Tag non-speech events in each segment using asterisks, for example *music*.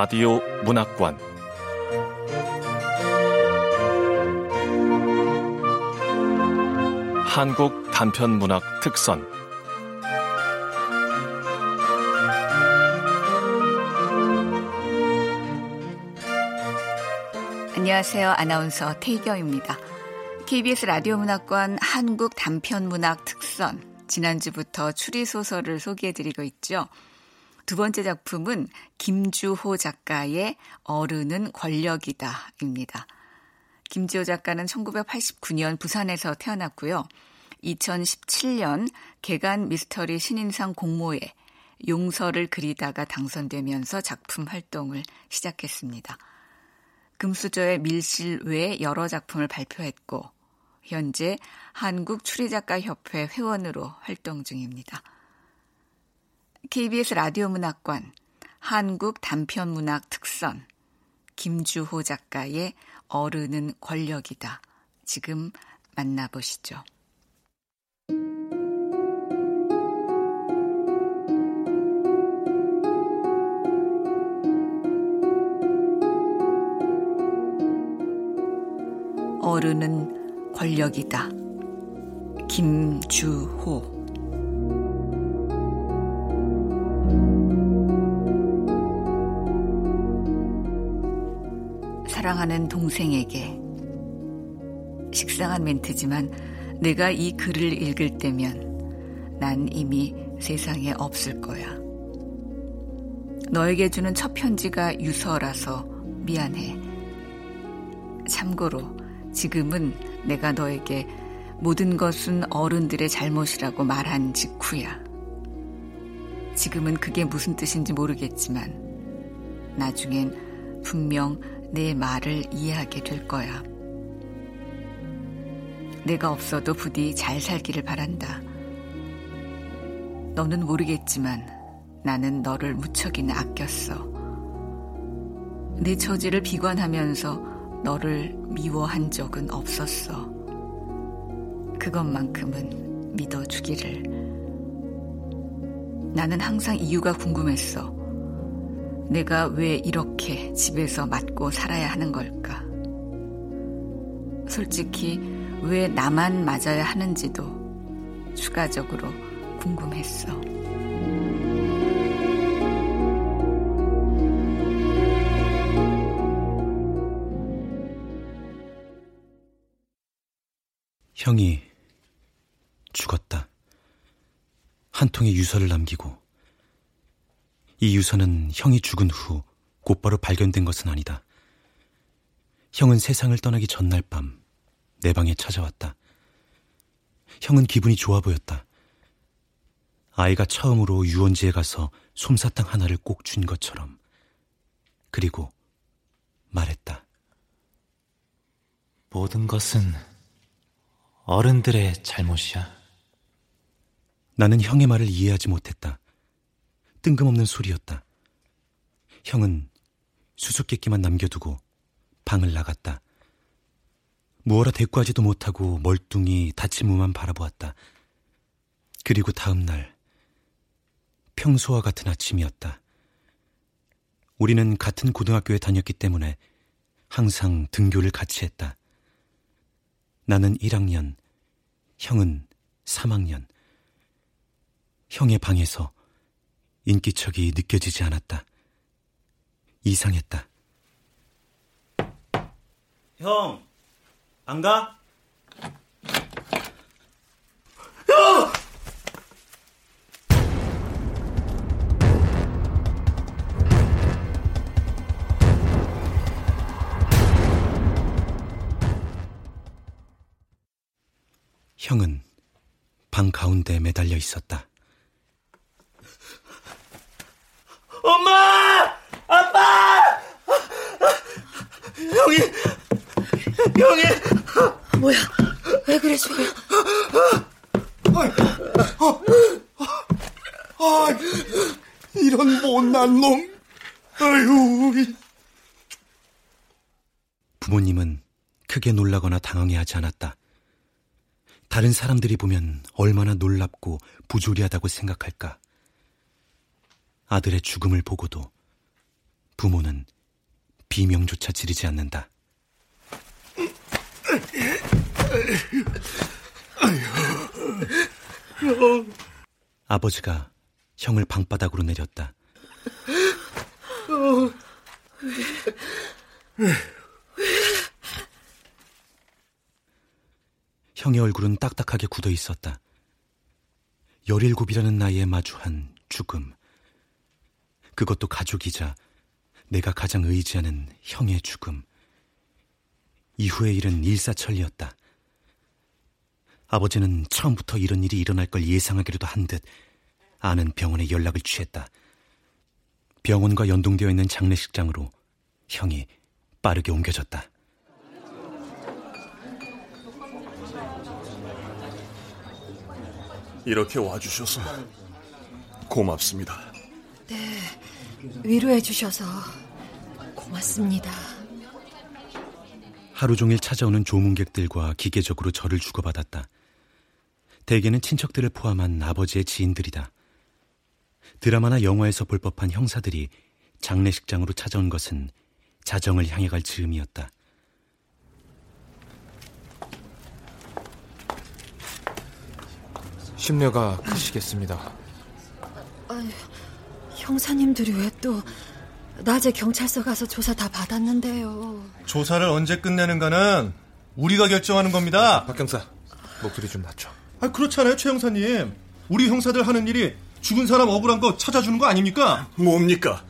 라디오 문학관 한국 단편 문학 특선 안녕하세요. 아나운서 태경입니다. KBS 라디오 문학관 한국 단편 문학 특선 지난주부터 추리 소설을 소개해 드리고 있죠. 두 번째 작품은 김주호 작가의 어른은 권력이다입니다. 김주호 작가는 1989년 부산에서 태어났고요. 2017년 개간 미스터리 신인상 공모에 용서를 그리다가 당선되면서 작품 활동을 시작했습니다. 금수저의 밀실 외 여러 작품을 발표했고 현재 한국 추리작가협회 회원으로 활동 중입니다. KBS 라디오 문학관 한국 단편 문학 특선 김주호 작가의 어른은 권력이다. 지금 만나보시죠. 어른은 권력이다. 김주호 사랑하는 동생에게 식상한 멘트지만 내가 이 글을 읽을 때면 난 이미 세상에 없을 거야. 너에게 주는 첫 편지가 유서라서 미안해. 참고로 지금은 내가 너에게 모든 것은 어른들의 잘못이라고 말한 직후야. 지금은 그게 무슨 뜻인지 모르겠지만 나중엔 분명 내 말을 이해하게 될 거야. 내가 없어도 부디 잘 살기를 바란다. 너는 모르겠지만 나는 너를 무척이나 아꼈어. 내 처지를 비관하면서 너를 미워한 적은 없었어. 그것만큼은 믿어주기를. 나는 항상 이유가 궁금했어. 내가 왜 이렇게 집에서 맞고 살아야 하는 걸까? 솔직히 왜 나만 맞아야 하는지도 추가적으로 궁금했어. 형이 죽었다. 한 통의 유서를 남기고 이 유서는 형이 죽은 후 곧바로 발견된 것은 아니다. 형은 세상을 떠나기 전날 밤 내 방에 찾아왔다. 형은 기분이 좋아 보였다. 아이가 처음으로 유원지에 가서 솜사탕 하나를 꼭 준 것처럼. 그리고 말했다. 모든 것은 어른들의 잘못이야. 나는 형의 말을 이해하지 못했다. 뜬금없는 소리였다. 형은 수수께끼만 남겨두고 방을 나갔다. 무어라 대꾸하지도 못하고 멀뚱히 다친 무만 바라보았다. 그리고 다음 날 평소와 같은 아침이었다. 우리는 같은 고등학교에 다녔기 때문에 항상 등교를 같이 했다. 나는 1학년, 형은 3학년. 형의 방에서 인기척이 느껴지지 않았다. 이상했다. 형, 안 가? 형! 형은 방 가운데 매달려 있었다. 엄마! 아빠! 형이, 형이. 뭐야? 왜 그래, 지금? 아, 이런 못난 놈. 아유. 부모님은 크게 놀라거나 당황해하지 않았다. 다른 사람들이 보면 얼마나 놀랍고 부조리하다고 생각할까. 아들의 죽음을 보고도 부모는 비명조차 지르지 않는다. 아버지가 형을 방바닥으로 내렸다. 형의 얼굴은 딱딱하게 굳어 있었다. 열일곱이라는 나이에 마주한 죽음. 그것도 가족이자 내가 가장 의지하는 형의 죽음. 이후의 일은 일사천리였다. 아버지는 처음부터 이런 일이 일어날 걸 예상하기로도 한 듯 아는 병원에 연락을 취했다. 병원과 연동되어 있는 장례식장으로 형이 빠르게 옮겨졌다. 이렇게 와주셔서 고맙습니다. 네, 위로해 주셔서 고맙습니다. 하루 종일 찾아오는 조문객들과 기계적으로 절을 주고받았다. 대개는 친척들을 포함한 아버지의 지인들이다. 드라마나 영화에서 볼 법한 형사들이 장례식장으로 찾아온 것은 자정을 향해 갈 즈음이었다. 심려가 크시겠습니다. 아유, 형사님들이 왜 또 낮에 경찰서 가서 조사 다 받았는데요. 조사를 언제 끝내는가는 우리가 결정하는 겁니다. 박 경사, 목소리 좀 낮춰. 아, 그렇잖아요, 최 형사님. 우리 형사들 하는 일이 죽은 사람 억울한 거 찾아주는 거 아닙니까? 뭡니까?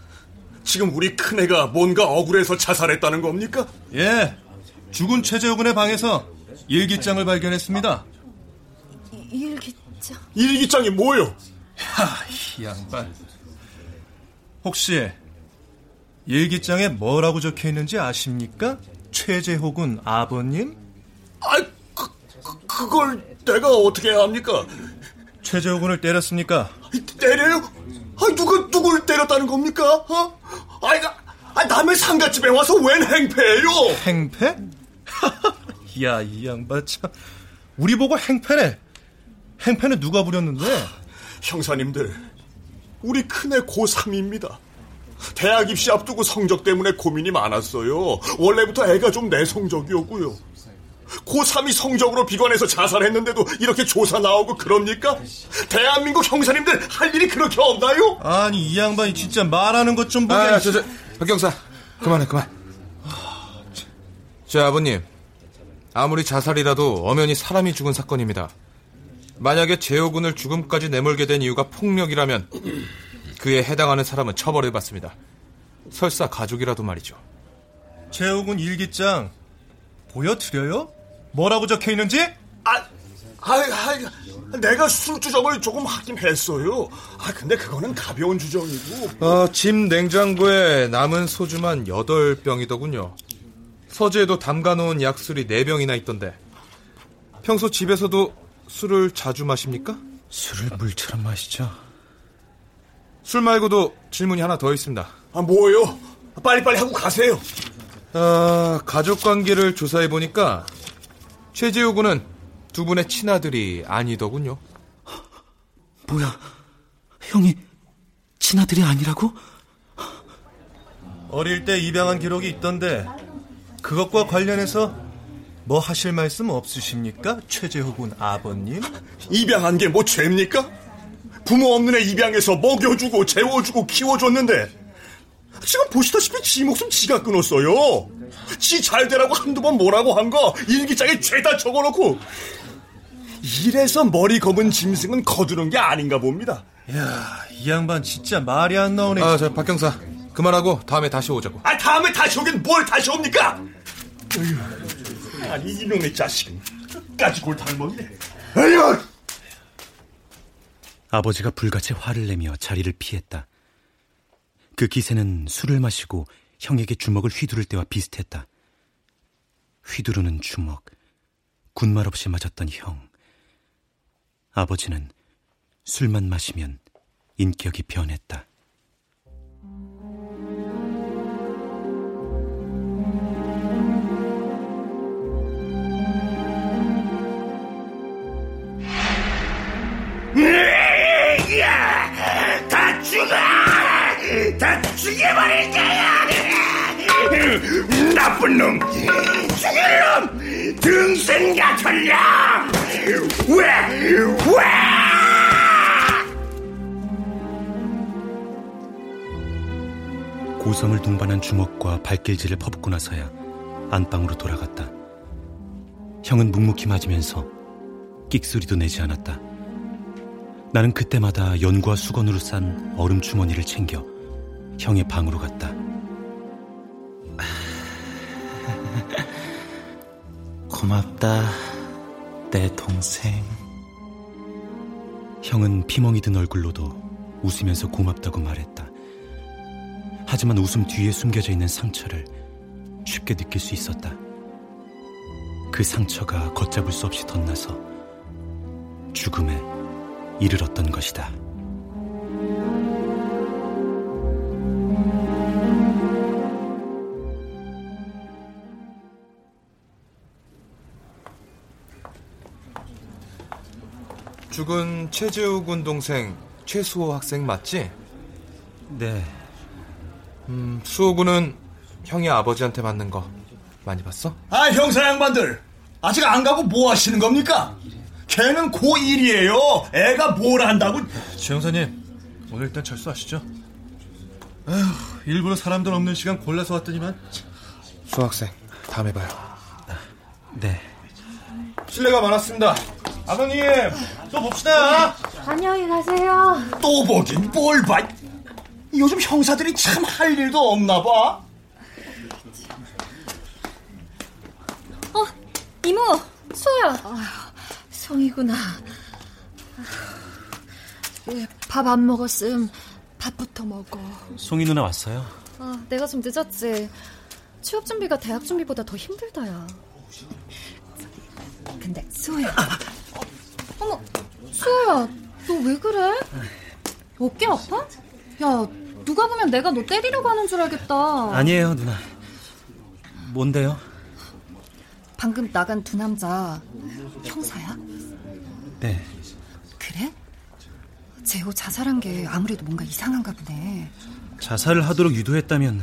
지금 우리 큰애가 뭔가 억울해서 자살했다는 겁니까? 예. 죽은 최재호군의 방에서 일기장을 발견했습니다. 일기장? 일기장이 뭐요? 하, 이 양반. 혹시 일기장에 뭐라고 적혀 있는지 아십니까? 최재호군 아버님? 아, 그, 그, 그걸 내가 어떻게 합니까? 최재호군을 때렸습니까? 때려요? 아, 누가 누굴 때렸다는 겁니까? 어? 아이, 나, 아, 남의 상가집에 와서 웬 행패예요? 행패? *laughs* 야, 이 양반 참. 우리 보고 행패네. 행패는 누가 부렸는데? 형사님들, 우리 큰애 고3입니다. 대학 입시 앞두고 성적 때문에 고민이 많았어요. 원래부터 애가 좀 내성적이었고요. 고3이 성적으로 비관해서 자살했는데도 이렇게 조사 나오고 그럽니까? 대한민국 형사님들 할 일이 그렇게 없나요? 아니, 이 양반이 진짜 말하는 것 좀 보게. 아, 저, 저, 박 경사, 그만해, 그만. 자, 아버님. 아무리 자살이라도 엄연히 사람이 죽은 사건입니다. 만약에 재호군을 죽음까지 내몰게 된 이유가 폭력이라면 그에 해당하는 사람은 처벌을 받습니다. 설사 가족이라도 말이죠. 재호군 일기장 보여드려요? 뭐라고 적혀 있는지? 아, 아, 아, 내가 술주정을 조금 하긴 했어요. 아, 근데 그거는 가벼운 주정이고. 어, 집 냉장고에 남은 소주만 8병이더군요. 서재에도 담가놓은 약술이 4병이나 있던데. 평소 집에서도 술을 자주 마십니까? 술을 물처럼 마시죠. 술 말고도 질문이 하나 더 있습니다. 아, 뭐요? 빨리빨리 하고 가세요. 아, 가족 관계를 조사해 보니까 최재호 군은 두 분의 친아들이 아니더군요. 뭐야, 형이 친아들이 아니라고? 어릴 때 입양한 기록이 있던데 그것과 관련해서 뭐 하실 말씀 없으십니까? 최재호군 아버님? 입양한 게 뭐 죄입니까? 부모 없는 애 입양해서 먹여주고 재워주고 키워줬는데 지금 보시다시피 지 목숨 지가 끊었어요. 지 잘 되라고 한두 번 뭐라고 한 거 일기장에 죄다 적어놓고 이래서 머리 검은 짐승은 거두는 게 아닌가 봅니다. 야, 이 양반 진짜 말이 안 나오네. 아, 저 박경사 그만하고 다음에 다시 오자고. 아 다음에 다시 오긴 뭘 다시 옵니까? 어휴, 아니 이놈의 자식은 끝까지 골탕을 먹네. 아유. 아버지가 불같이 화를 내며 자리를 피했다. 그 기세는 술을 마시고 형에게 주먹을 휘두를 때와 비슷했다. 휘두르는 주먹, 군말 없이 맞았던 형. 아버지는 술만 마시면 인격이 변했다. 다 죽어! 다 죽여버릴 거야! 나쁜 놈! 죽일 놈! 등신 같은 놈! 왜! 왜! 고성을 동반한 주먹과 발길질을 퍼붓고 나서야 안방으로 돌아갔다. 형은 묵묵히 맞으면서 끽소리도 내지 않았다. 나는 그때마다 연구와 수건으로 싼 얼음 주머니를 챙겨 형의 방으로 갔다. *laughs* 고맙다, 내 동생. 형은 피멍이 든 얼굴로도 웃으면서 고맙다고 말했다. 하지만 웃음 뒤에 숨겨져 있는 상처를 쉽게 느낄 수 있었다. 그 상처가 걷잡을 수 없이 덧나서 죽음에 이르렀던 것이다. 죽은 최재우 군 동생 최수호 학생 맞지? 네. 음, 수호 군은 형이 아버지한테 맞는 거 많이 봤어? 아, 형사 양반들. 아직 안 가고 뭐 하시는 겁니까? 걔는 고1이에요. 애가 뭘 한다고. 최 형사님, 오늘 일단 철수하시죠. 아휴, 일부러 사람들 없는 시간 골라서 왔더니만. 수 학생, 다음에 봐요. 네. 실례가 많았습니다. 아버님, 또 봅시다. 안녕히 가세요. 또 보긴 뭘 봐. 요즘 형사들이 참 할 일도 없나 봐. 어, 이모, 수호야. 송이구나. 예, 밥안 먹었음. 밥부터 먹어. 송이 누나 왔어요? 아, 내가 좀 늦었지. 취업 준비가 대학 준비보다 더 힘들다야. 근데 수호야. 어머, 수호야, 너 왜 그래? 어깨 아파? 야, 누가 보면 내가 너 때리려고 하는 줄 알겠다. 아니에요, 누나. 뭔데요? 방금 나간 두 남자 형사야? 네. 그래? 재호 자살한 게 아무래도 뭔가 이상한가 보네. 자살을 하도록 유도했다면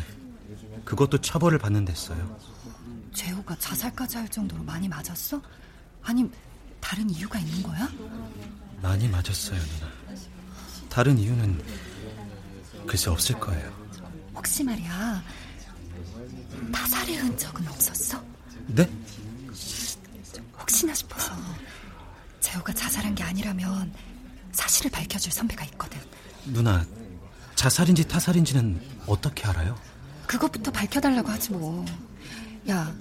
그것도 처벌을 받는 데어요 재호가 자살까지 할 정도로 많이 맞았어? 아니 다른 이유가 있는 거야? 많이 맞았어요, 누나. 다른 이유는 글쎄 없을 거예요. 혹시 말이야 타살의 흔적은 없었어? 네? 혹시나 싶어서 재호가 자살한 게 아니라면 사실을 밝혀줄 선배가 있거든. 누나, 자살인지 타살인지는 어떻게 알아요? 그것부터 밝혀달라고 하지 뭐. 야,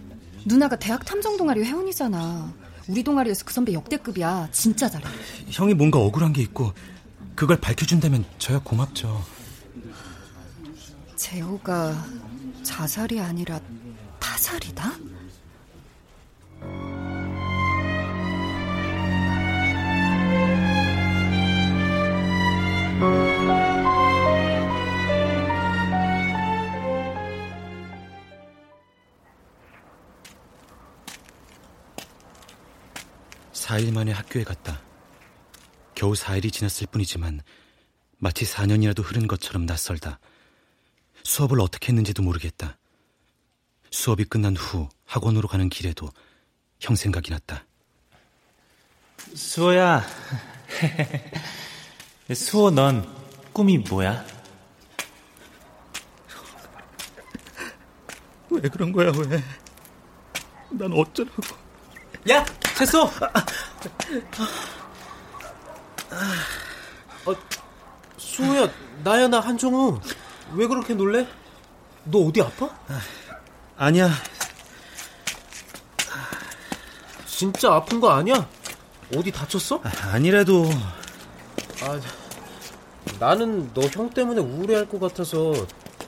누나가 대학 탐정 동아리 회원이잖아. 우리 동아리에서 그 선배 역대급이야. 진짜 잘해. 형이 뭔가 억울한 게 있고 그걸 밝혀준다면 저야 고맙죠. 재호가 자살이 아니라 타살이다? 사일 만에 학교에 갔다. 겨우 4일이 지났을 뿐이지만 마치 4년이라도 흐른 것처럼 낯설다. 수업을 어떻게 했는지도 모르겠다. 수업이 끝난 후 학원으로 가는 길에도 형 생각이 났다. 수호야. 수호 넌 꿈이 뭐야? 왜 그런 거야, 왜? 난 어쩌라고. 야, 채소! 어, 수호야, 나야, 나 한정우. 왜 그렇게 놀래? 너 어디 아파? 아니야. 진짜 아픈 거 아니야? 어디 다쳤어? 아니라도. 아, 나는 너 형 때문에 우울해할 것 같아서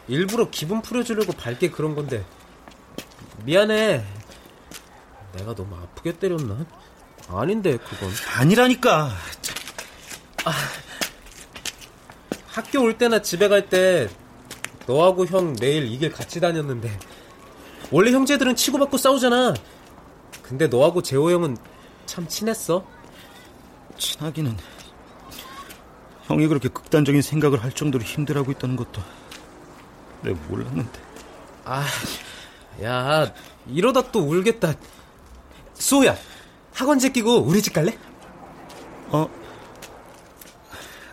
일부러 기분 풀어주려고 밝게 그런 건데. 미안해. 내가 너무 아프게 때렸나? 아닌데, 그건. 아니라니까. 아, 학교 올 때나 집에 갈 때 너하고 형 내일 이 길 같이 다녔는데 원래 형제들은 치고받고 싸우잖아. 근데 너하고 재호 형은 참 친했어. 친하기는 형이 그렇게 극단적인 생각을 할 정도로 힘들어하고 있다는 것도 내가 몰랐는데. 아, 야, 이러다 또 울겠다. 수호야, 학원 제 끼고 우리 집 갈래? 어,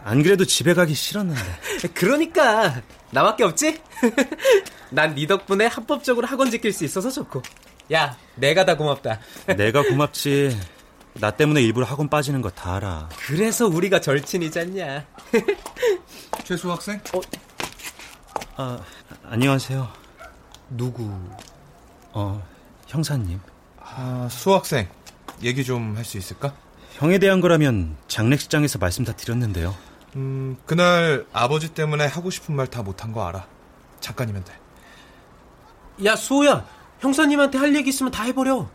안 그래도 집에 가기 싫었는데. *laughs* 그러니까 나밖에 없지? *laughs* 난 네 덕분에 합법적으로 학원 지킬 수 있어서 좋고. 야, 내가 다 고맙다. 내가 고맙지. 나 때문에 일부러 학원 빠지는 거 다 알아. 그래서 우리가 절친이잖냐. *laughs* 최수 학생? 어, 아, 안녕하세요. 누구? 어, 형사님. 아, 수 학생. 얘기 좀 할 수 있을까? 형에 대한 거라면 장례식장에서 말씀 다 드렸는데요. 음, 그날 아버지 때문에 하고 싶은 말 다 못한 거 알아. 잠깐이면 돼. 야, 수호야. 형사님한테 할 얘기 있으면 다 해버려.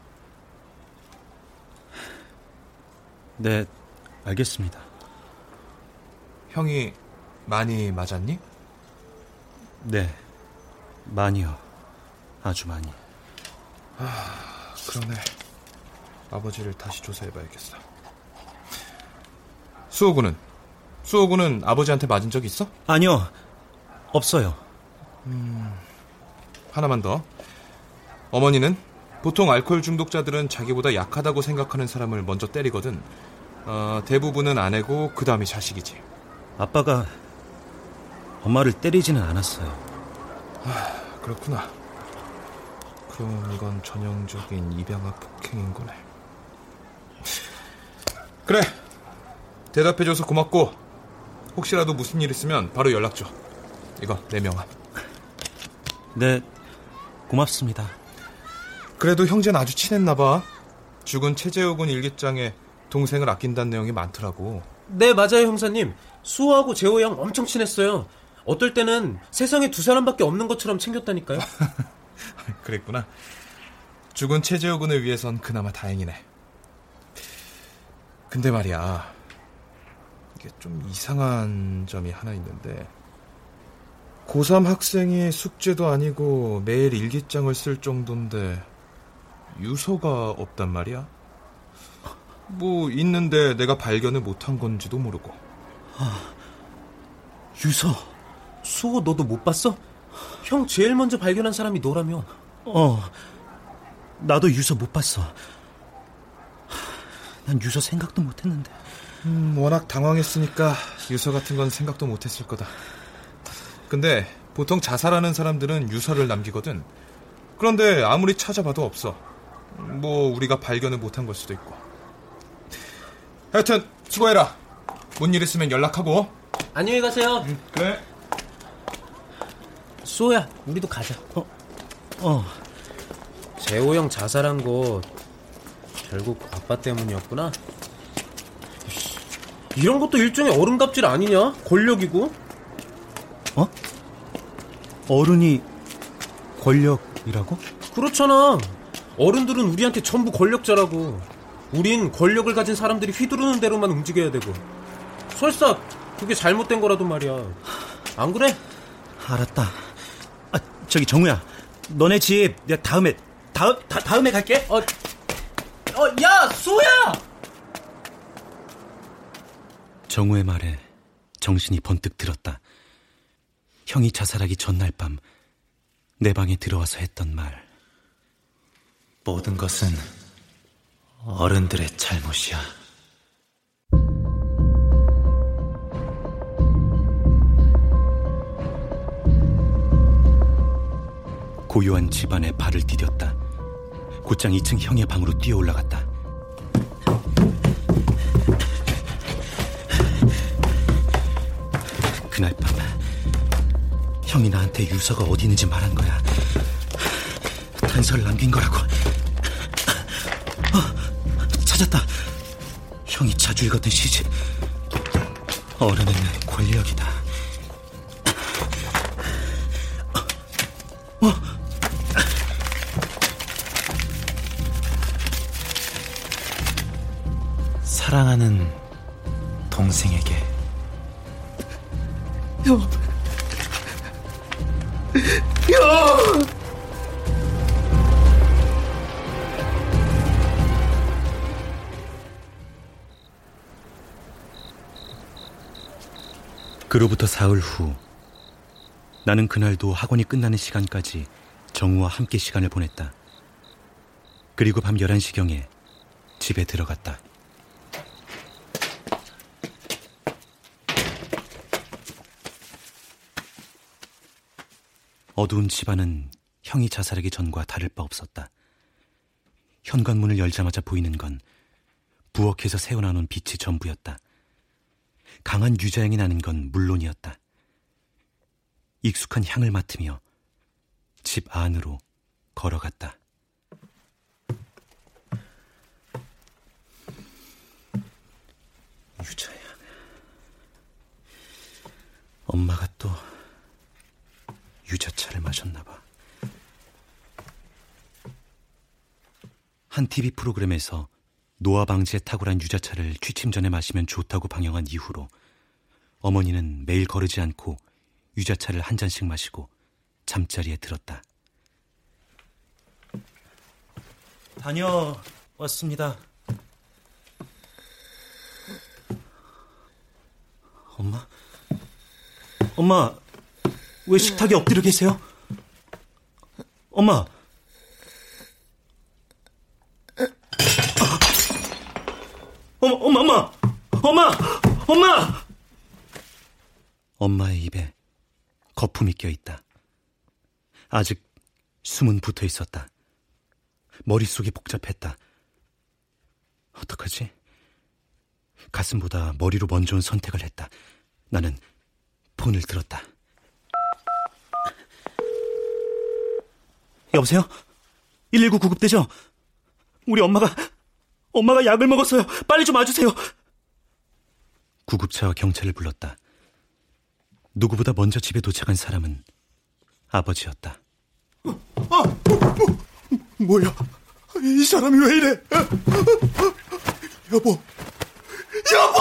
네, 알겠습니다. 형이 많이 맞았니? 네, 많이요. 아주 많이. 아, 그러네. 아버지를 다시 조사해봐야겠어. 수호군은? 수호군은 아버지한테 맞은 적 있어? 아니요, 없어요. 음, 하나만 더. 어머니는? 보통 알코올 중독자들은 자기보다 약하다고 생각하는 사람을 먼저 때리거든. 어, 대부분은 아내고 그 다음이 자식이지. 아빠가 엄마를 때리지는 않았어요. 아, 그렇구나. 그럼 이건 전형적인 입양아 폭행인 거네. 그래. 대답해줘서 고맙고 혹시라도 무슨 일 있으면 바로 연락 줘. 이거 내 명함. 네, 고맙습니다. 그래도 형제는 아주 친했나 봐. 죽은 최재호 군 일기장에 동생을 아낀다는 내용이 많더라고. 네, 맞아요, 형사님. 수호하고 재호 형 엄청 친했어요. 어떨 때는 세상에 두 사람밖에 없는 것처럼 챙겼다니까요. *laughs* 그랬구나. 죽은 최재호 군을 위해선 그나마 다행이네. 근데 말이야. 이게 좀 이상한 점이 하나 있는데. 고3 학생이 숙제도 아니고 매일 일기장을 쓸 정도인데 유서가 없단 말이야. 뭐 있는데 내가 발견을 못한 건지도 모르고. 아, 유서. 수호 너도 못 봤어? 형 제일 먼저 발견한 사람이 너라며. 어. 나도 유서 못 봤어. 난 유서 생각도 못 했는데. 음, 워낙 당황했으니까 유서 같은 건 생각도 못 했을 거다. 근데 보통 자살하는 사람들은 유서를 남기거든. 그런데 아무리 찾아봐도 없어. 뭐 우리가 발견을 못한 걸 수도 있고. 하여튼 수고해라. 뭔 일 있으면 연락하고. 안녕히 가세요. 응, 그래. 수호야, 우리도 가자. 어, 어. 재호 형 자살한 거 결국 아빠 때문이었구나. 이런 것도 일종의 어른 갑질 아니냐? 권력이고. 어? 어른이 권력이라고? 그렇잖아. 어른들은 우리한테 전부 권력자라고. 우린 권력을 가진 사람들이 휘두르는 대로만 움직여야 되고. 설사 그게 잘못된 거라도 말이야. 안 그래? 알았다. 아, 저기 정우야. 너네 집 내가 다음에 다음 다, 다음에 갈게. 어, 어, 야, 수야! 정우의 말에 정신이 번뜩 들었다. 형이 자살하기 전날 밤 내 방에 들어와서 했던 말. 모든 것은 어른들의 잘못이야. 고요한 집안에 발을 디뎠다. 곧장 2층 형의 방으로 뛰어 올라갔다. 그날 밤 형이 나한테 유서가 어디 있는지 말한 거야. 단서를 남긴 거라고. 어, 찾았다. 형이 자주 읽었던 시집. 어른은 권력이다. 어? 사랑하는 동생에게 형. 형! 그로부터 사흘 후 나는 그날도 학원이 끝나는 시간까지 정우와 함께 시간을 보냈다. 그리고 밤 11시경에 집에 들어갔다. 어두운 집안은 형이 자살하기 전과 다를 바 없었다. 현관문을 열자마자 보이는 건 부엌에서 새어나오는 빛이 전부였다. 강한 유자향이 나는 건 물론이었다. 익숙한 향을 맡으며 집 안으로 걸어갔다. 유자향. 엄마가 또 유자차를 마셨나 봐. 한 TV 프로그램에서 노화 방지에 탁월한 유자차를 취침 전에 마시면 좋다고 방영한 이후로 어머니는 매일 거르지 않고 유자차를 한 잔씩 마시고 잠자리에 들었다. 다녀왔습니다. 엄마? 엄마, 왜 식탁에 엎드려 계세요? 엄마! 엄마, 엄마, 엄마! 엄마! 엄마! 엄마의 입에 거품이 껴있다. 아직 숨은 붙어 있었다. 머릿속이 복잡했다. 어떡하지? 가슴보다 머리로 먼저 온 선택을 했다. 나는 폰을 들었다. 여보세요? 119 구급대죠? 우리 엄마가, 엄마가 약을 먹었어요. 빨리 좀 와주세요. 구급차와 경찰을 불렀다. 누구보다 먼저 집에 도착한 사람은 아버지였다. 아, 어, 어, 뭐야? 이 사람이 왜 이래? 여보, 여보!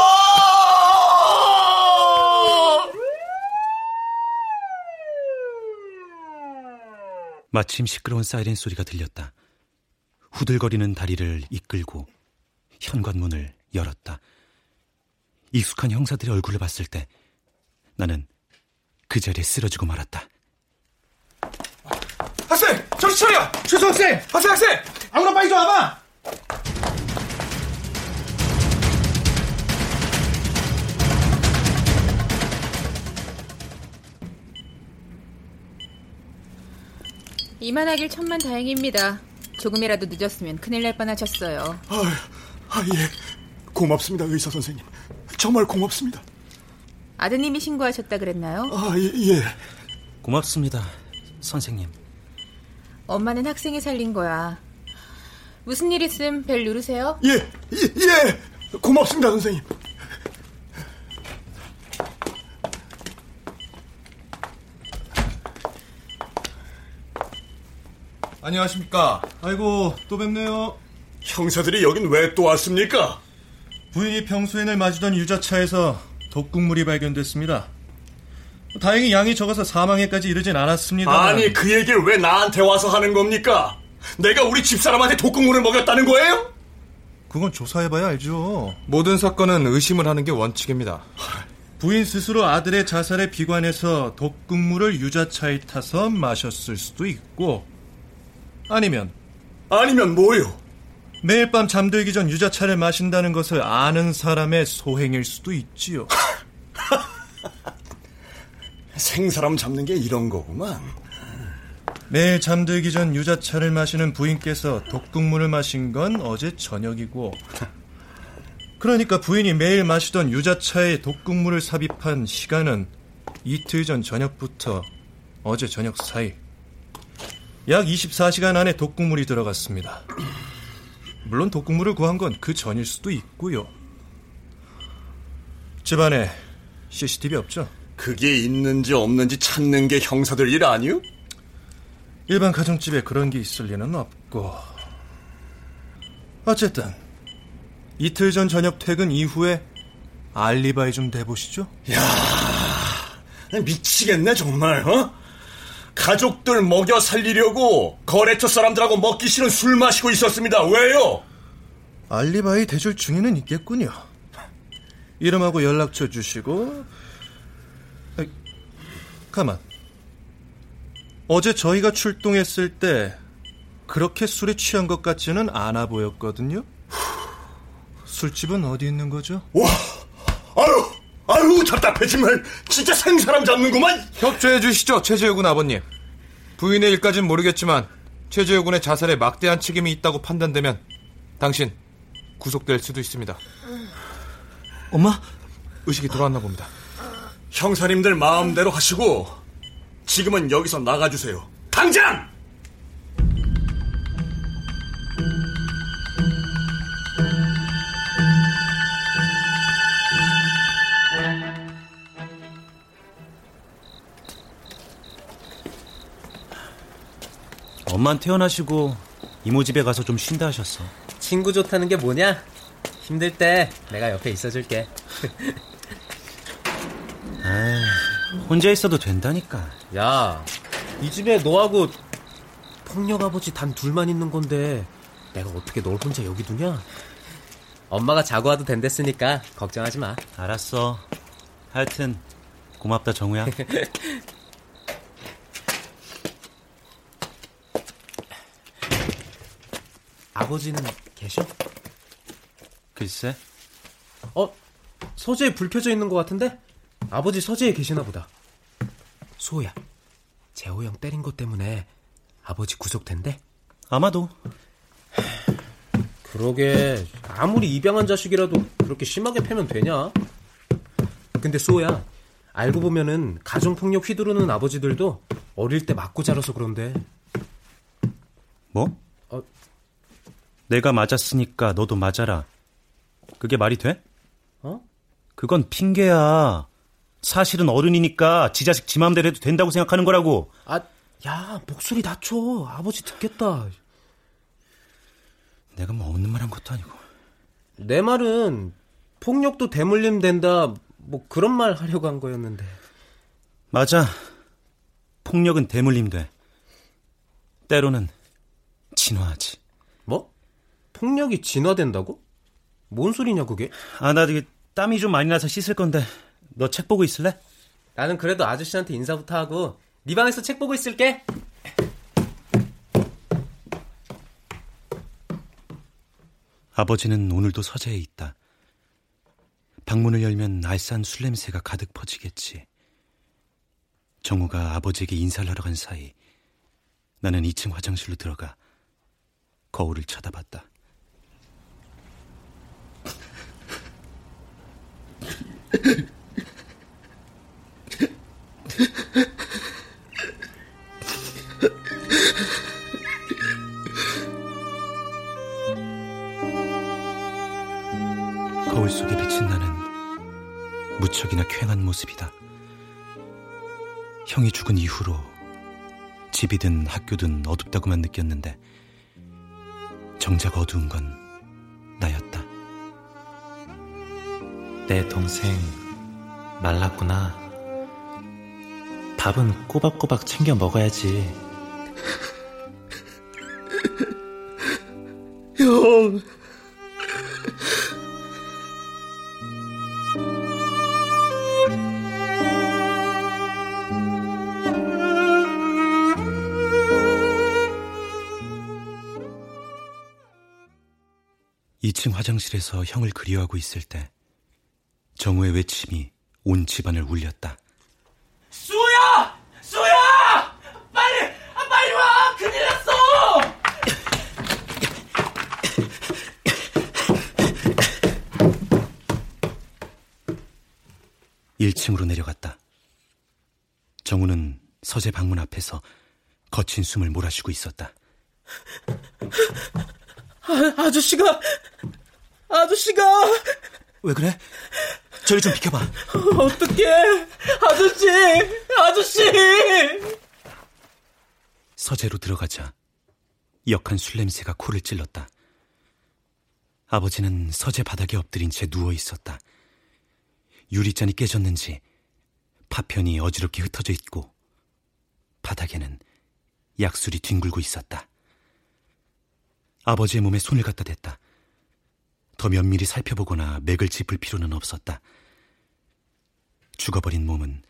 마침 시끄러운 사이렌 소리가 들렸다. 후들거리는 다리를 이끌고 현관문을 열었다. 익숙한 형사들의 얼굴을 봤을 때 나는 그 자리에 쓰러지고 말았다. 학생! 정신 차려! 최수 학생! 학생, 학생! 아무나 빨리 좀 와봐! 이만하길 천만 다행입니다. 조금이라도 늦었으면 큰일 날 뻔하셨어요. 아, 아, 예. 고맙습니다, 의사 선생님. 정말 고맙습니다. 아드님이 신고하셨다 그랬나요? 아, 예. 예. 고맙습니다, 선생님. 엄마는 학생이 살린 거야. 무슨 일 있음 벨 누르세요? 예, 예, 예. 고맙습니다, 선생님. 안녕하십니까. 아이고, 또 뵙네요. 형사들이 여긴 왜 또 왔습니까? 부인이 평소에는 마시던 유자차에서 독극물이 발견됐습니다. 다행히 양이 적어서 사망에까지 이르진 않았습니다. 아니, 그 얘기를 왜 나한테 와서 하는 겁니까? 내가 우리 집사람한테 독극물을 먹였다는 거예요? 그건 조사해봐야 알죠. 모든 사건은 의심을 하는 게 원칙입니다. 부인 스스로 아들의 자살에 비관해서 독극물을 유자차에 타서 마셨을 수도 있고, 아니면 아니면 뭐요? 매일 밤 잠들기 전 유자차를 마신다는 것을 아는 사람의 소행일 수도 있지요. *laughs* 생사람 잡는 게 이런 거구만. 매일 잠들기 전 유자차를 마시는 부인께서 독극물을 마신 건 어제 저녁이고, 그러니까 부인이 매일 마시던 유자차에 독극물을 삽입한 시간은 이틀 전 저녁부터 어제 저녁 사이. 약 24시간 안에 독극물이 들어갔습니다. 물론 독극물을 구한 건 그 전일 수도 있고요. 집안에 CCTV 없죠? 그게 있는지 없는지 찾는 게 형사들 일 아니요? 일반 가정집에 그런 게 있을 리는 없고. 어쨌든 이틀 전 저녁 퇴근 이후에 알리바이 좀 대보시죠. 야, 미치겠네 정말. 어? 가족들 먹여 살리려고 거래처 사람들하고 먹기 싫은 술 마시고 있었습니다. 왜요? 알리바이 대줄 중에는 있겠군요. 이름하고 연락처 주시고. 아이, 가만. 어제 저희가 출동했을 때 그렇게 술에 취한 것 같지는 않아 보였거든요. 술집은 어디 있는 거죠? 와, 아유, 아유 답답해 정말 진짜 생사람 잡는구만. 협조해 주시죠, 최재욱군 아버님. 부인의 일까진 모르겠지만 최재욱군의 자살에 막대한 책임이 있다고 판단되면 당신 구속될 수도 있습니다. 엄마? 의식이 돌아왔나 봅니다. 형사님들 마음대로 하시고 지금은 여기서 나가주세요. 당장! 엄만 퇴원하시고 이모 집에 가서 좀 쉰다 하셨어. 친구 좋다는 게 뭐냐? 힘들 때 내가 옆에 있어줄게. *laughs* 아, 혼자 있어도 된다니까. 야, 이 집에 너하고 폭력 아버지 단 둘만 있는 건데 내가 어떻게 널 혼자 여기 두냐? 엄마가 자고 와도 된댔으니까 걱정하지 마. 알았어. 하여튼 고맙다 정우야. *laughs* 아버지는 계셔? 글쎄. 어? 서재에 불 켜져 있는 것 같은데? 아버지 서재에 계시나 보다. 수호야, 재호 형 때린 것 때문에 아버지 구속된대? 아마도. 그러게 아무리 입양한 자식이라도 그렇게 심하게 패면 되냐? 근데 수호야, 알고 보면은 가정폭력 휘두르는 아버지들도 어릴 때 맞고 자라서 그런데. 뭐? 어. 내가 맞았으니까 너도 맞아라. 그게 말이 돼? 어? 그건 핑계야. 사실은 어른이니까 지 자식 지 마음대로 해도 된다고 생각하는 거라고. 아, 야, 목소리 낮춰. 아버지 듣겠다. 내가 뭐 없는 말 한 것도 아니고. 내 말은 폭력도 대물림 된다. 뭐 그런 말 하려고 한 거였는데. 맞아. 폭력은 대물림 돼. 때로는 진화하지. 뭐? 폭력이 진화된다고? 뭔 소리냐 그게? 아, 나 되게 땀이 좀 많이 나서 씻을 건데 너 책 보고 있을래? 나는 그래도 아저씨한테 인사부터 하고 네 방에서 책 보고 있을게. 아버지는 오늘도 서재에 있다. 방문을 열면 알싸한 술 냄새가 가득 퍼지겠지. 정우가 아버지에게 인사를 하러 간 사이 나는 2층 화장실로 들어가 거울을 쳐다봤다. 모습이다. 형이 죽은 이후로 집이든 학교든 어둡다고만 느꼈는데 정작 어두운 건 나였다. 내 동생 말랐구나. 밥은 꼬박꼬박 챙겨 먹어야지. 형. 이층 화장실에서 형을 그리워하고 있을 때 정우의 외침이 온 집안을 울렸다. 수야! 수야! 빨리! 아, 빨리 와! 큰일 났어! 1층으로 내려갔다. 정우는 서재 방문 앞에서 거친 숨을 몰아쉬고 있었다. 아, 아저씨가! 아저씨가! 왜 그래? 저리 좀 비켜봐. 어떡해! 아저씨! 아저씨! 서재로 들어가자 역한 술 냄새가 코를 찔렀다. 아버지는 서재 바닥에 엎드린 채 누워 있었다. 유리잔이 깨졌는지 파편이 어지럽게 흩어져 있고 바닥에는 약술이 뒹굴고 있었다. 아버지의 몸에 손을 갖다 댔다. 더 면밀히 살펴보거나 맥을 짚을 필요는 없었다. 죽어버린 몸은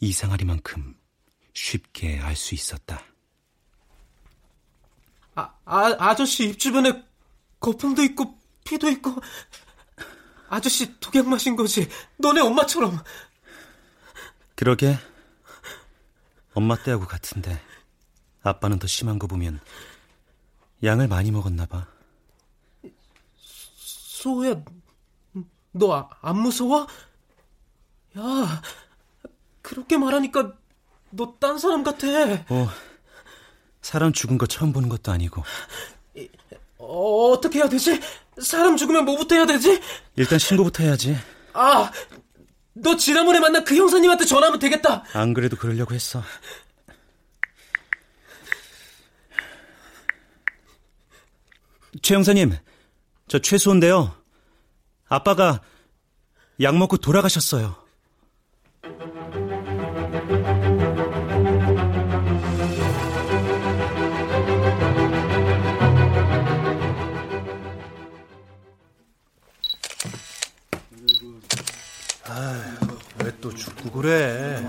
이상하리만큼 쉽게 알 수 있었다. 아, 아, 아저씨 입 주변에 거품도 있고 피도 있고 아저씨 독약 마신 거지. 너네 엄마처럼. 그러게. 엄마 때하고 같은데 아빠는 더 심한 거 보면 양을 많이 먹었나 봐. 소호야, 너 안 무서워? 야, 그렇게 말하니까 너 딴 사람 같아. 어, 사람 죽은 거 처음 보는 것도 아니고. 어, 어떻게 해야 되지? 사람 죽으면 뭐부터 해야 되지? 일단 신고부터 해야지. 아, 너 지난번에 만난 그 형사님한테 전화하면 되겠다. 안 그래도 그러려고 했어. 최 형사님, 저 최수호인데요. 아빠가 약 먹고 돌아가셨어요. 왜 또 죽고 그래?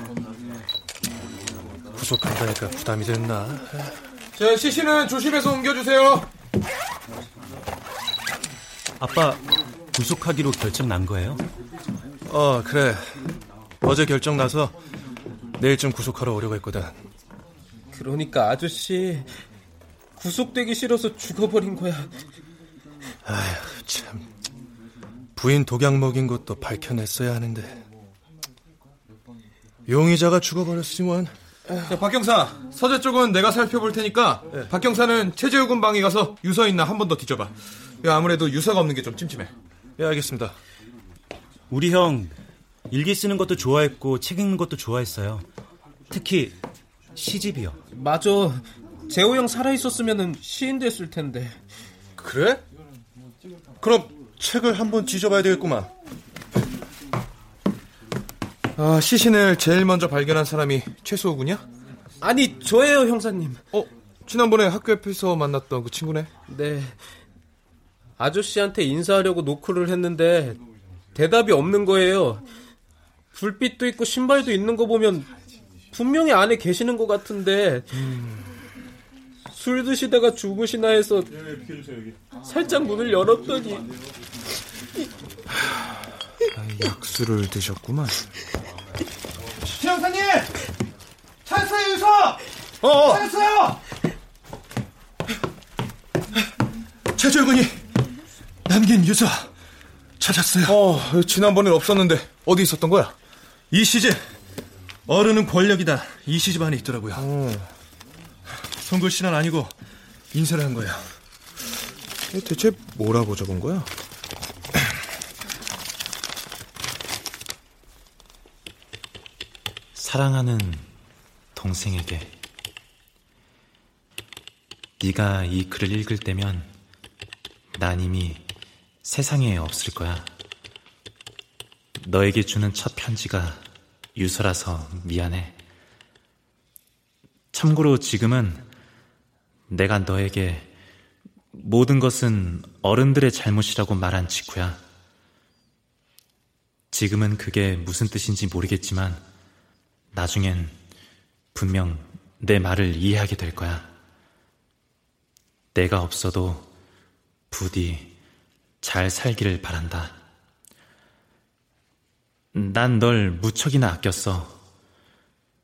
구속한다니까 부담이 됐나? 자, 시신은 조심해서 옮겨주세요. 아빠 구속하기로 결정 난 거예요? 어, 그래. 어제 결정 나서 내일쯤 구속하러 오려고 했거든. 그러니까 아저씨 구속되기 싫어서 죽어버린 거야. 아휴, 참. 부인 독약 먹인 것도 밝혀냈어야 하는데. 용의자가 죽어버렸으면. 자, 박 경사, 서재 쪽은 내가 살펴볼 테니까 박 경사는 최재우 군 방에 가서 유서 있나 한 번 더 뒤져봐. 야, 아무래도 유서가 없는 게 좀 찜찜해. 예, 알겠습니다. 우리 형 일기 쓰는 것도 좋아했고 책 읽는 것도 좋아했어요. 특히 시집이요. 맞아. 재호 형 살아 있었으면 시인 됐을 텐데. 그래? 그럼 책을 한번 뒤져봐야 되겠구만. 아, 시신을 제일 먼저 발견한 사람이 최수호 군이야? 아니, 저예요, 형사님. 어, 지난번에 학교 옆에서 만났던 그 친구네? 네. 아저씨한테 인사하려고 노크를 했는데 대답이 없는 거예요. 불빛도 있고 신발도 있는 거 보면 분명히 안에 계시는 것 같은데 술 드시다가 주무시나 해서 살짝 문을 열었더니 약수를 드셨구만. 최 형사님! 찾았어요, 유서! 어, 어. 찾았어요! 최철군이 남긴 유서 찾았어요. 어, 지난번엔 없었는데 어디 있었던 거야? 이 시집 어른은 권력이다. 이 시집 안에 있더라고요. 손글씨는 아니고 인쇄를 한 거예요. 대체 뭐라고 적은 거야? *clears throat* 사랑하는 동생에게 네가 이 글을 읽을 때면 난 이미 세상에 없을 거야. 너에게 주는 첫 편지가 유서라서 미안해. 참고로 지금은 내가 너에게 모든 것은 어른들의 잘못이라고 말한 직후야. 지금은 그게 무슨 뜻인지 모르겠지만 나중엔 분명 내 말을 이해하게 될 거야. 내가 없어도 부디 잘 살기를 바란다. 난 널 무척이나 아꼈어.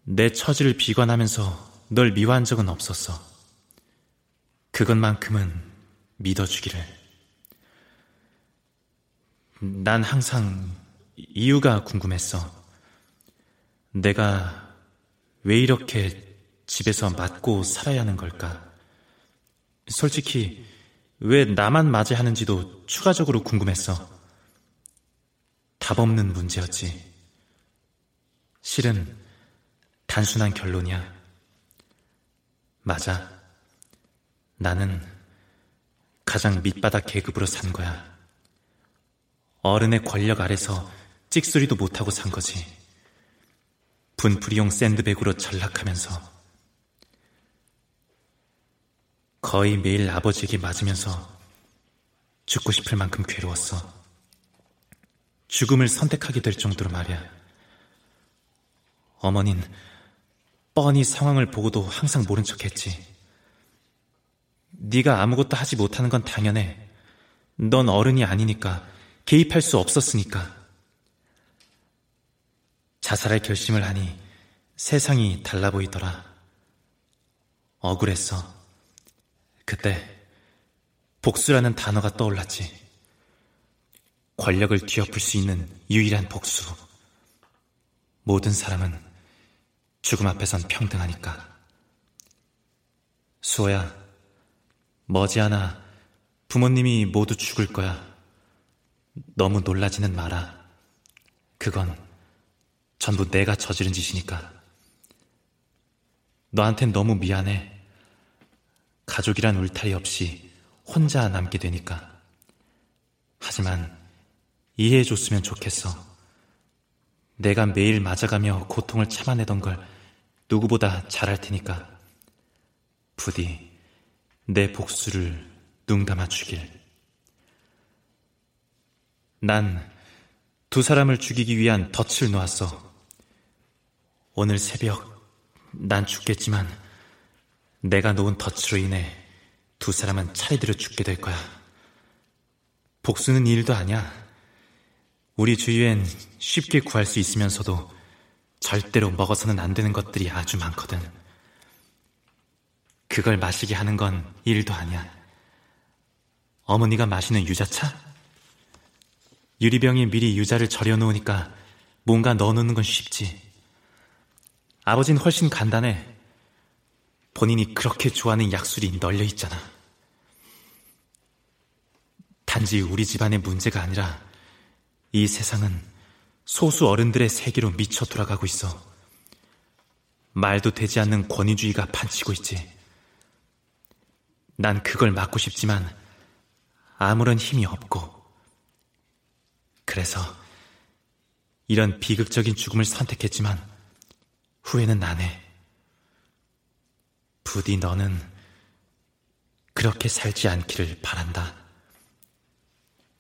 내 처지를 비관하면서 널 미워한 적은 없었어. 그것만큼은 믿어주기를. 난 항상 이유가 궁금했어. 내가 왜 이렇게 집에서 맞고 살아야 하는 걸까? 솔직히 왜 나만 맞아야 하는지도 추가적으로 궁금했어. 답 없는 문제였지. 실은 단순한 결론이야. 맞아. 나는 가장 밑바닥 계급으로 산 거야. 어른의 권력 아래서 찍소리도 못하고 산 거지. 분풀이용 샌드백으로 전락하면서 거의 매일 아버지에게 맞으면서 죽고 싶을 만큼 괴로웠어. 죽음을 선택하게 될 정도로 말이야. 어머닌 뻔히 상황을 보고도 항상 모른 척했지. 네가 아무것도 하지 못하는 건 당연해. 넌 어른이 아니니까 개입할 수 없었으니까. 자살할 결심을 하니 세상이 달라 보이더라. 억울했어. 그때 복수라는 단어가 떠올랐지. 권력을 뒤엎을 수 있는 유일한 복수. 모든 사람은 죽음 앞에선 평등하니까. 수호야, 머지않아 부모님이 모두 죽을 거야. 너무 놀라지는 마라. 그건 전부 내가 저지른 짓이니까. 너한텐 너무 미안해. 가족이란 울타리 없이 혼자 남게 되니까. 하지만 이해해줬으면 좋겠어. 내가 매일 맞아가며 고통을 참아내던 걸 누구보다 잘할 테니까. 부디 내 복수를 눈 감아 주길. 난 두 사람을 죽이기 위한 덫을 놓았어. 오늘 새벽 난 죽겠지만 내가 놓은 덫으로 인해 두 사람은 차례대로 죽게 될 거야. 복수는 일도 아니야. 우리 주위엔 쉽게 구할 수 있으면서도 절대로 먹어서는 안 되는 것들이 아주 많거든. 그걸 마시게 하는 건 일도 아니야. 어머니가 마시는 유자차? 유리병에 미리 유자를 절여놓으니까 뭔가 넣어놓는 건 쉽지. 아버진 훨씬 간단해. 본인이 그렇게 좋아하는 약술이 널려 있잖아. 단지 우리 집안의 문제가 아니라 이 세상은 소수 어른들의 세계로 미쳐 돌아가고 있어. 말도 되지 않는 권위주의가 판치고 있지. 난 그걸 막고 싶지만 아무런 힘이 없고. 그래서 이런 비극적인 죽음을 선택했지만 후회는 안 해. 부디 너는 그렇게 살지 않기를 바란다.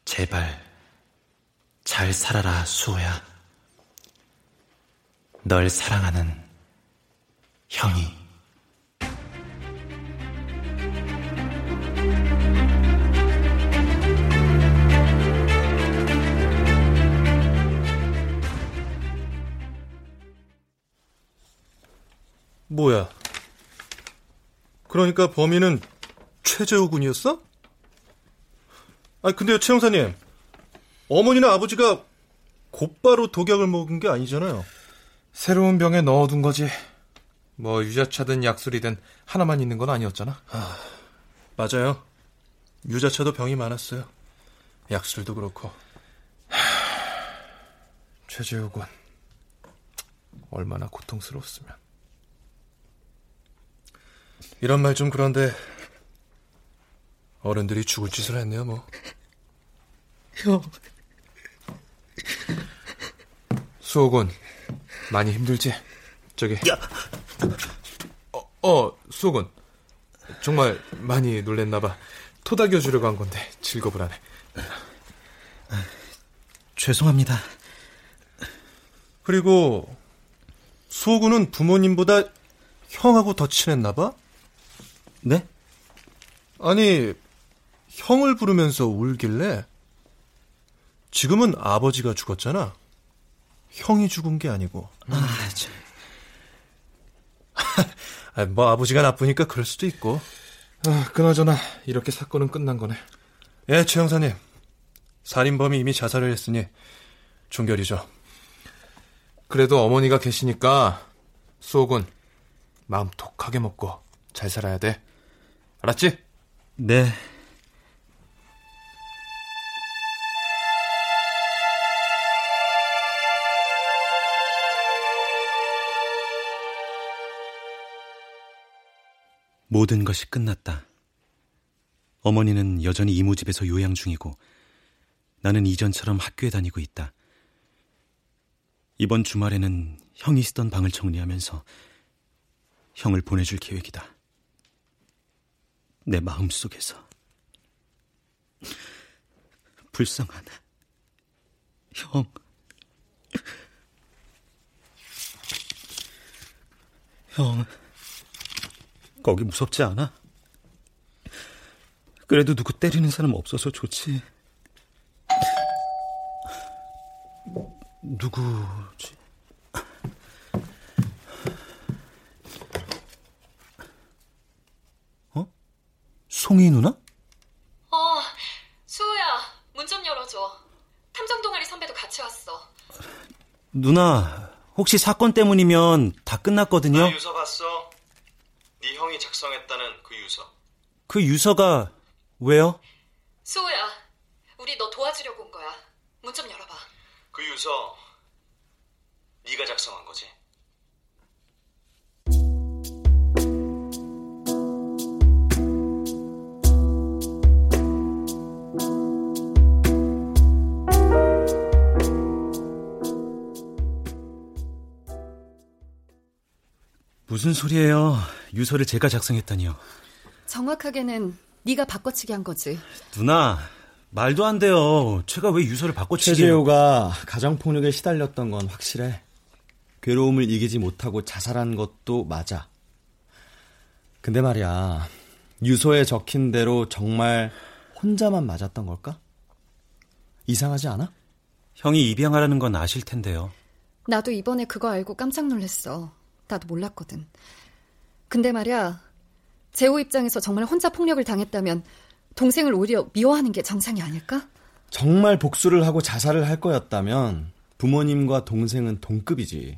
제발 잘 살아라, 수호야. 널 사랑하는 형이. 뭐야? 그러니까 범인은 최재호 군이었어? 아 근데요, 최 형사님. 어머니나 아버지가 곧바로 독약을 먹은 게 아니잖아요. 새로운 병에 넣어둔 거지. 뭐 유자차든 약술이든 하나만 있는 건 아니었잖아. 아, 맞아요. 유자차도 병이 많았어요. 약술도 그렇고. 최재욱은 얼마나 고통스러웠으면. 이런 말 좀 그런데 어른들이 죽을 짓을 했네요, 뭐. 형. 수호군 많이 힘들지? 저기. 야. 어, 어 수호군. 정말 많이 놀랬나봐. 토닥여 주려고 한 건데 즐거불 하네. 죄송합니다. 그리고 수호군은 부모님보다 형하고 더 친했나봐? 네? 아니, 형을 부르면서 울길래 지금은 아버지가 죽었잖아. 형이 죽은 게 아니고. 아, 참. *laughs* 아, 뭐 아버지가 나쁘니까 그럴 수도 있고. 아, 그나저나 이렇게 사건은 끝난 거네. 예, 최 형사님. 살인범이 이미 자살을 했으니 종결이죠. 그래도 어머니가 계시니까 수호군 마음 독하게 먹고 잘 살아야 돼. 알았지? 네. 모든 것이 끝났다. 어머니는 여전히 이모집에서 요양 중이고 나는 이전처럼 학교에 다니고 있다. 이번 주말에는 형이 쓰던 방을 정리하면서 형을 보내줄 계획이다. 내 마음 속에서 불쌍한 형. 형, 거기 무섭지 않아? 그래도 누구 때리는 사람 없어서 좋지. 누구지? 송이 누나? 어, 수호야, 문 좀 열어줘. 탐정 동아리 선배도 같이 왔어. 누나, 혹시 사건 때문이면 다 끝났거든요? 그 유서 봤어? 네 형이 작성했다는 그 유서. 그 유서가 왜요? 수호야, 우리 너 도와주려고 온 거야. 문 좀 열어봐. 그 유서 네가 작성한 거지? 무슨 소리예요? 유서를 제가 작성했다니요. 정확하게는 네가 바꿔치기 한 거지. 누나, 말도 안 돼요. 제가 왜 유서를 바꿔치기 최재호가 가정 폭력에 시달렸던 건 확실해. 괴로움을 이기지 못하고 자살한 것도 맞아. 근데 말이야, 유서에 적힌 대로 정말 혼자만 맞았던 걸까? 이상하지 않아? 형이 입양하라는 건 아실 텐데요. 나도 이번에 그거 알고 깜짝 놀랐어. 나도 몰랐거든. 근데 말이야, 재호 입장에서 정말 혼자 폭력을 당했다면 동생을 오히려 미워하는 게 정상이 아닐까? 정말 복수를 하고 자살을 할 거였다면 부모님과 동생은 동급이지.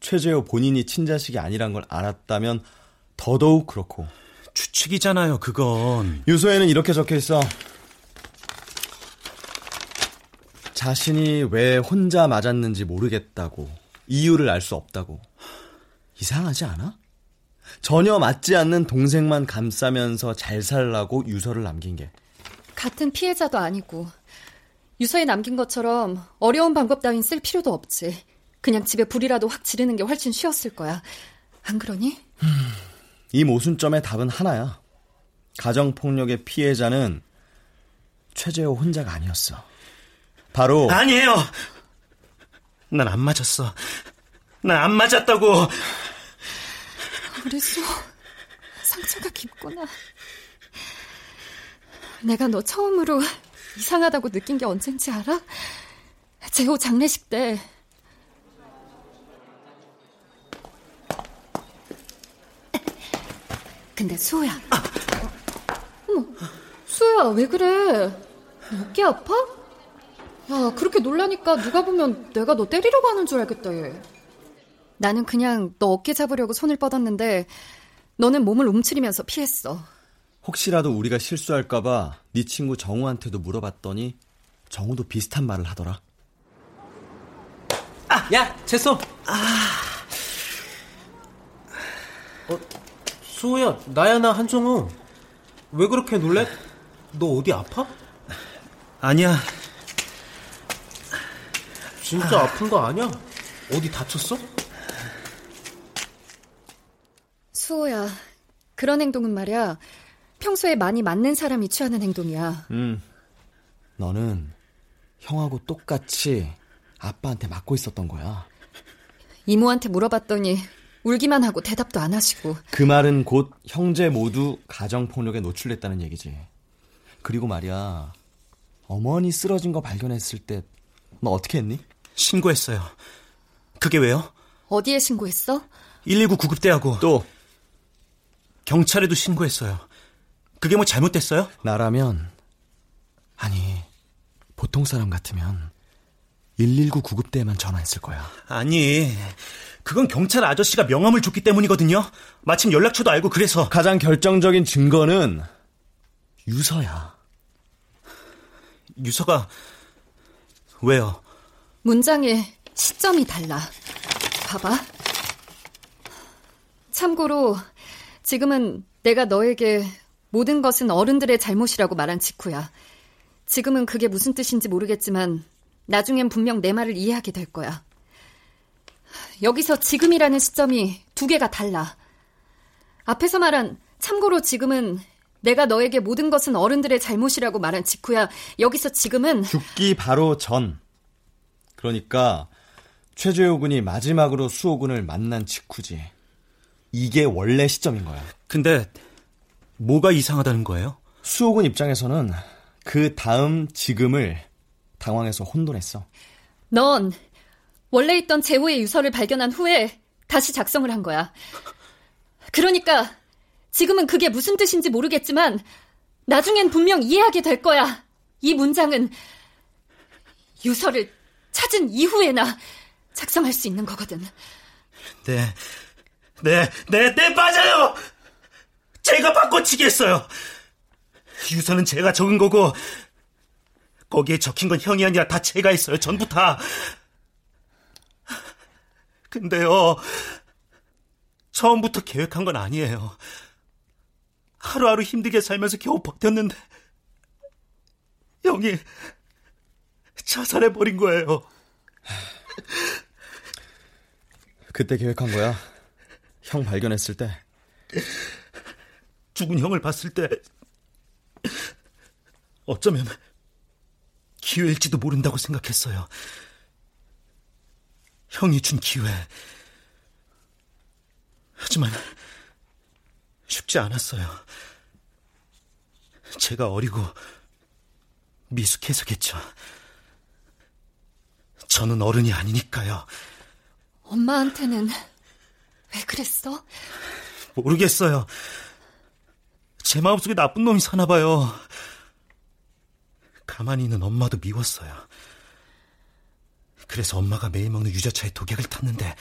최재호 본인이 친자식이 아니란 걸 알았다면 더더욱 그렇고. 추측이잖아요, 그건. 유서에는 이렇게 적혀 있어. 자신이 왜 혼자 맞았는지 모르겠다고. 이유를 알 수 없다고. 이상하지 않아? 전혀 맞지 않는 동생만 감싸면서 잘 살라고 유서를 남긴 게. 같은 피해자도 아니고 유서에 남긴 것처럼 어려운 방법 따윈 쓸 필요도 없지. 그냥 집에 불이라도 확 지르는 게 훨씬 쉬웠을 거야. 안 그러니? 이 모순점의 답은 하나야. 가정폭력의 피해자는 최재호 혼자가 아니었어. 바로 아니에요. 난 안 맞았어. 난안 맞았다고. 우리 수 상처가 깊구나. 내가 너 처음으로 이상하다고 느낀 게 언젠지 알아? 재호 장례식 때. 근데 수호야. 어머, 수호야 왜 그래? 어깨 아파? 야 그렇게 놀라니까 누가 보면 내가 너 때리려고 하는 줄 알겠다 얘. 나는 그냥 너 어깨 잡으려고 손을 뻗었는데 너는 몸을 움츠리면서 피했어. 혹시라도 우리가 실수할까봐 네 친구 정우한테도 물어봤더니 정우도 비슷한 말을 하더라. 아, 야, 됐어. 아. 어, 수호야, 나야 나 한정우. 왜 그렇게 놀래? 너 어디 아파? 아니야. 진짜 아. 아픈 거 아니야? 어디 다쳤어? 수호야, 그런 행동은 말이야. 평소에 많이 맞는 사람이 취하는 행동이야. 음. 너는 형하고 똑같이 아빠한테 맞고 있었던 거야. 이모한테 물어봤더니 울기만 하고 대답도 안 하시고. 그 말은 곧 형제 모두 가정폭력에 노출됐다는 얘기지. 그리고 말이야. 어머니 쓰러진 거 발견했을 때 너 어떻게 했니? 신고했어요. 그게 왜요? 어디에 신고했어? 119 구급대하고 또 경찰에도 신고했어요. 그게 뭐 잘못됐어요? 나라면 아니 보통 사람 같으면 119 구급대에만 전화했을 거야. 아니 그건 경찰 아저씨가 명함을 줬기 때문이거든요. 마침 연락처도 알고 그래서 가장 결정적인 증거는 유서야. 유서가 왜요? 문장의 시점이 달라. 봐봐. 참고로 지금은 내가 너에게 모든 것은 어른들의 잘못이라고 말한 직후야. 지금은 그게 무슨 뜻인지 모르겠지만 나중엔 분명 내 말을 이해하게 될 거야. 여기서 지금이라는 시점이 두 개가 달라. 앞에서 말한 참고로 지금은 내가 너에게 모든 것은 어른들의 잘못이라고 말한 직후야. 여기서 지금은 죽기 바로 전. 그러니까 최재호 군이 마지막으로 수호 군을 만난 직후지. 이게 원래 시점인 거야. 근데 뭐가 이상하다는 거예요? 수호군 입장에서는 그 다음 지금을 당황해서 혼돈했어. 넌 원래 있던 재호의 유서를 발견한 후에 다시 작성을 한 거야. 그러니까 지금은 그게 무슨 뜻인지 모르겠지만 나중엔 분명 이해하게 될 거야. 이 문장은 유서를 찾은 이후에나 작성할 수 있는 거거든. 네, 네, 네, 네, 맞아요! 제가 바꿔치기 했어요. 유서는 제가 적은 거고, 거기에 적힌 건 형이 아니라 다 제가 했어요. 전부 다. 근데요, 처음부터 계획한 건 아니에요. 하루하루 힘들게 살면서 겨우 버텼는데, 형이 자살해버린 거예요. 그때 계획한 거야. 형 발견했을 때. 죽은 형을 봤을 때, 어쩌면 기회일지도 모른다고 생각했어요. 형이 준 기회. 하지만 쉽지 않았어요. 제가 어리고 미숙해서겠죠. 저는 어른이 아니니까요. 엄마한테는 왜 그랬어? 모르겠어요. 제 마음속에 나쁜 놈이 사나 봐요. 가만히 있는 엄마도 미웠어요. 그래서 엄마가 매일 먹는 유자차에 독약을 탔는데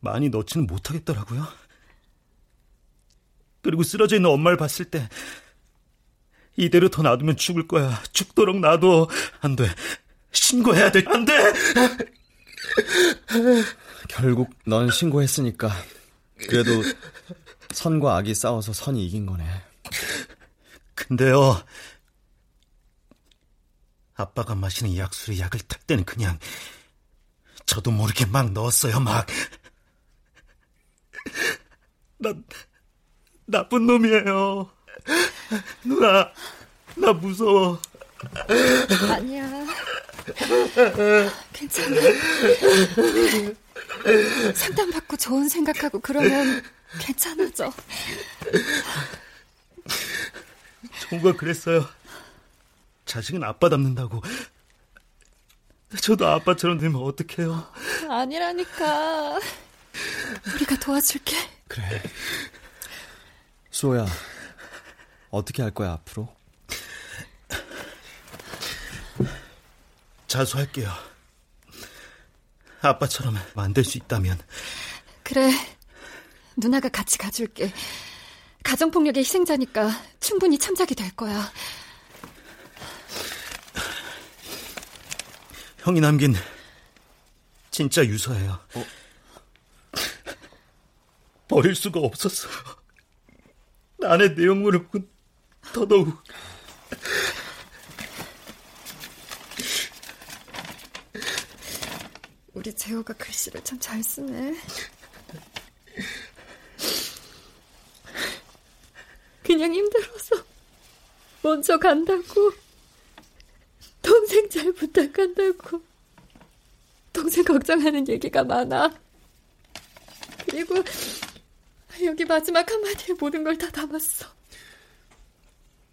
많이 넣지는 못하겠더라고요. 그리고 쓰러져 있는 엄마를 봤을 때 이대로 더 놔두면 죽을 거야. 죽도록 놔둬. 안 돼. 신고해야 돼. 안 돼. 결국 넌 신고했으니까 그래도 선과 악이 싸워서 선이 이긴 거네. 근데요. 아빠가 마시는 약술에 약을 탈 때는 그냥 저도 모르게 막 넣었어요, 막. 나 나쁜 놈이에요. 누나, 나 무서워. 아니야. 괜찮아. 상담받고 좋은 생각하고 그러면 괜찮아져. 종가 그랬어요. 자식은 아빠 닮는다고. 저도 아빠처럼 되면 어떡해요? 아니라니까. 우리가 도와줄게. 그래. 수호야, 어떻게 할 거야, 앞으로? 자수할게요. 아빠처럼 만들 수 있다면. 그래. 누나가 같이 가줄게. 가정폭력의 희생자니까 충분히 참작이 될 거야. 형이 남긴 진짜 유서예요. 어? 버릴 수가 없었어요. 안에 내용물을 더더욱 우리 재호가 글씨를 참 잘 쓰네. 그냥 힘들어서 먼저 간다고. 동생 잘 부탁한다고. 동생 걱정하는 얘기가 많아. 그리고 여기 마지막 한마디에 모든 걸 다 담았어.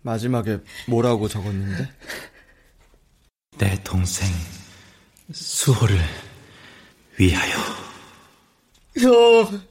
마지막에 뭐라고 적었는데? 내 동생 수호를 위하여. 형.